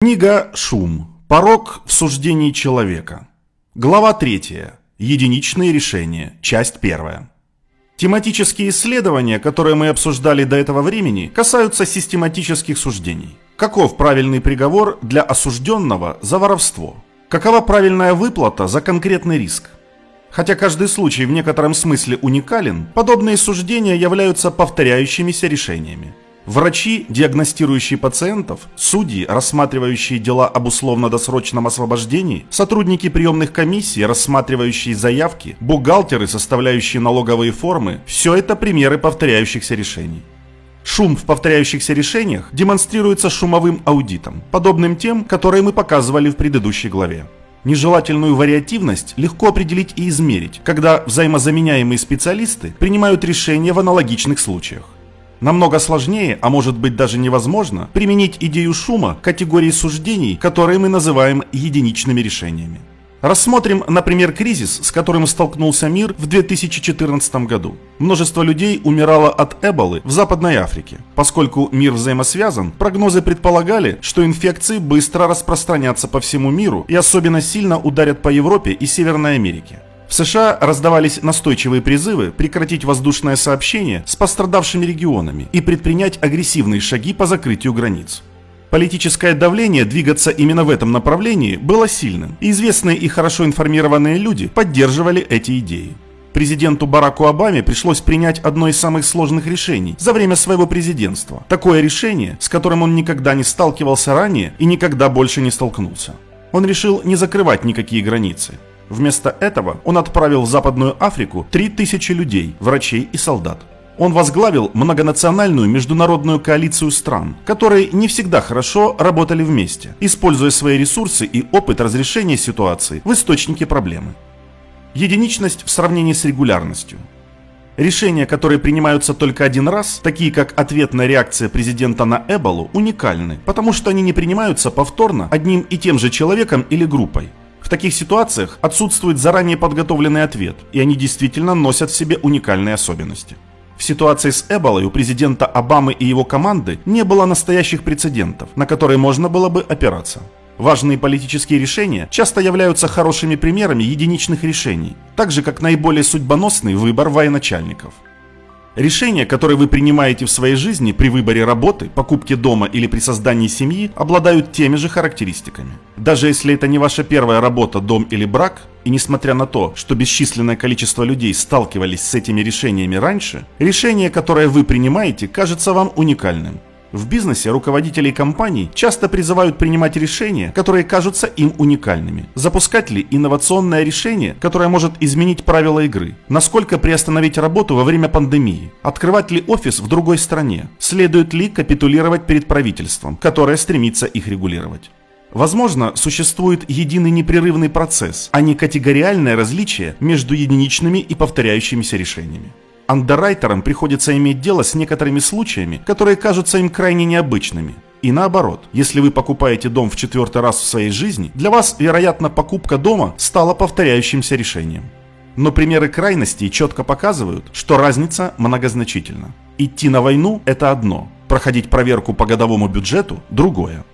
Книга «Шум. Порог в суждении человека». Глава 3. Единичные решения. Часть 1. Тематические исследования, которые мы обсуждали до этого времени, касаются систематических суждений. Каков правильный приговор для осужденного за воровство? Какова правильная выплата за конкретный риск? Хотя каждый случай в некотором смысле уникален, подобные суждения являются повторяющимися решениями. Врачи, диагностирующие пациентов, судьи, рассматривающие дела об условно-досрочном освобождении, сотрудники приемных комиссий, рассматривающие заявки, бухгалтеры, составляющие налоговые формы – все это примеры повторяющихся решений. Шум в повторяющихся решениях демонстрируется шумовым аудитом, подобным тем, которые мы показывали в предыдущей главе. Нежелательную вариативность легко определить и измерить, когда взаимозаменяемые специалисты принимают решения в аналогичных случаях. Намного сложнее, а может быть даже невозможно, применить идею шума к категории суждений, которые мы называем единичными решениями. Рассмотрим, например, кризис, с которым столкнулся мир в 2014 году. Множество людей умирало от эболы в Западной Африке. Поскольку мир взаимосвязан, прогнозы предполагали, что инфекции быстро распространятся по всему миру и особенно сильно ударят по Европе и Северной Америке. В США раздавались настойчивые призывы прекратить воздушное сообщение с пострадавшими регионами и предпринять агрессивные шаги по закрытию границ. Политическое давление двигаться именно в этом направлении было сильным, и известные и хорошо информированные люди поддерживали эти идеи. Президенту Бараку Обаме пришлось принять одно из самых сложных решений за время своего президентства. Такое решение, с которым он никогда не сталкивался ранее и никогда больше не столкнулся. Он решил не закрывать никакие границы. Вместо этого он отправил в Западную Африку 3000 людей, врачей и солдат. Он возглавил многонациональную международную коалицию стран, которые не всегда хорошо работали вместе, используя свои ресурсы и опыт разрешения ситуации в источнике проблемы. Единичность в сравнении с регулярностью. Решения, которые принимаются только один раз, такие как ответная реакция президента на Эболу, уникальны, потому что они не принимаются повторно одним и тем же человеком или группой. В таких ситуациях отсутствует заранее подготовленный ответ, и они действительно носят в себе уникальные особенности. В ситуации с Эболой у президента Обамы и его команды не было настоящих прецедентов, на которые можно было бы опираться. Важные политические решения часто являются хорошими примерами единичных решений, так же как наиболее судьбоносный выбор военачальников – Решения, которые вы принимаете в своей жизни при выборе работы, покупке дома или при создании семьи, обладают теми же характеристиками. Даже если это не ваша первая работа, дом или брак, и несмотря на то, что бесчисленное количество людей сталкивались с этими решениями раньше, решение, которое вы принимаете, кажется вам уникальным. В бизнесе руководители компаний часто призывают принимать решения, которые кажутся им уникальными. Запускать ли инновационное решение, которое может изменить правила игры? Насколько приостановить работу во время пандемии? Открывать ли офис в другой стране? Следует ли капитулировать перед правительством, которое стремится их регулировать? Возможно, существует единый непрерывный процесс, а не категориальное различие между единичными и повторяющимися решениями. Андеррайтерам приходится иметь дело с некоторыми случаями, которые кажутся им крайне необычными. И наоборот, если вы покупаете дом в четвертый раз в своей жизни, для вас, вероятно, покупка дома стала повторяющимся решением. Но примеры крайностей четко показывают, что разница многозначительна. Идти на войну – это одно, проходить проверку по годовому бюджету – другое.